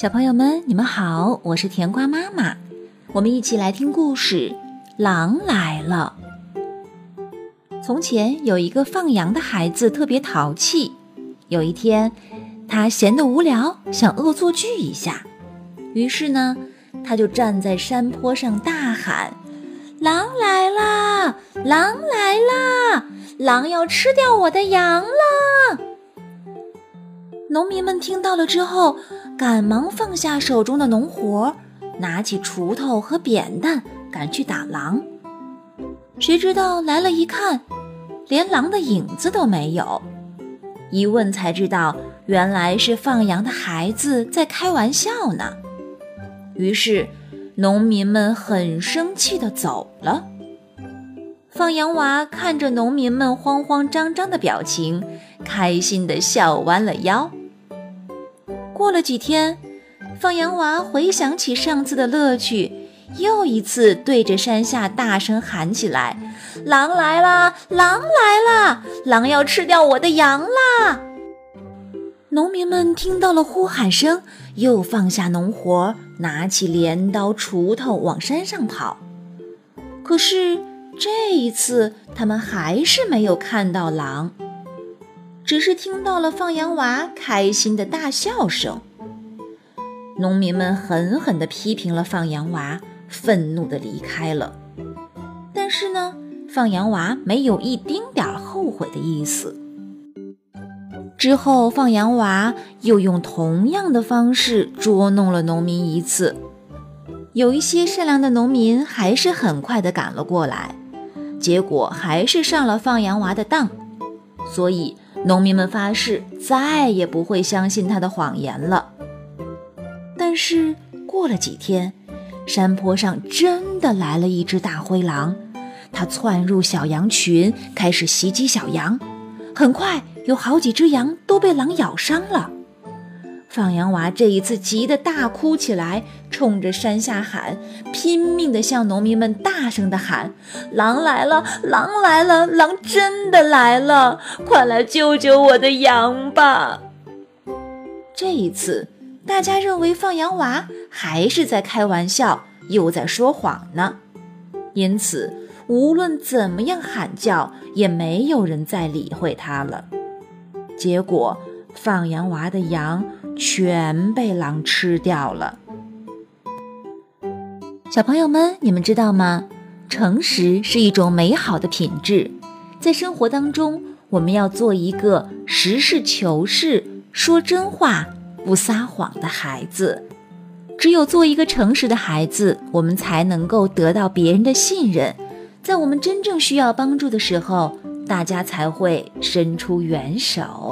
小朋友们，你们好，我是甜瓜妈妈，我们一起来听故事《狼来了》。从前有一个放羊的孩子，特别淘气。有一天，他闲得无聊，想恶作剧一下，于是呢，他就站在山坡上大喊：“狼来啦！狼来啦！狼要吃掉我的羊了！”农民们听到了之后，赶忙放下手中的农活，拿起锄头和扁担，赶去打狼。谁知道来了一看，连狼的影子都没有。一问才知道，原来是放羊的孩子在开玩笑呢。于是，农民们很生气地走了。放羊娃看着农民们慌慌张张的表情，开心地笑弯了腰。过了几天，放羊娃回想起上次的乐趣，又一次对着山下大声喊起来：“狼来啦！狼来啦！狼要吃掉我的羊啦！”农民们听到了呼喊声，又放下农活，拿起镰刀、锄头往山上跑。可是这一次，他们还是没有看到狼。只是听到了放羊娃开心的大笑声，农民们狠狠地批评了放羊娃，愤怒地离开了。但是呢，放羊娃没有一丁点儿后悔的意思。之后，放羊娃又用同样的方式捉弄了农民一次。有一些善良的农民还是很快地赶了过来，结果还是上了放羊娃的当，所以。农民们发誓再也不会相信他的谎言了。但是过了几天，山坡上真的来了一只大灰狼，它窜入小羊群，开始袭击小羊。很快，有好几只羊都被狼咬伤了。放羊娃这一次急得大哭起来，冲着山下喊，拼命地向农民们大声地喊：“狼来了！狼来了！狼真的来了！快来救救我的羊吧！”这一次，大家认为放羊娃还是在开玩笑，又在说谎呢，因此无论怎么样喊叫，也没有人再理会他了。结果，放羊娃的羊。全被狼吃掉了。小朋友们，你们知道吗？诚实是一种美好的品质，在生活当中，我们要做一个实事求是、说真话、不撒谎的孩子。只有做一个诚实的孩子，我们才能够得到别人的信任，在我们真正需要帮助的时候，大家才会伸出援手。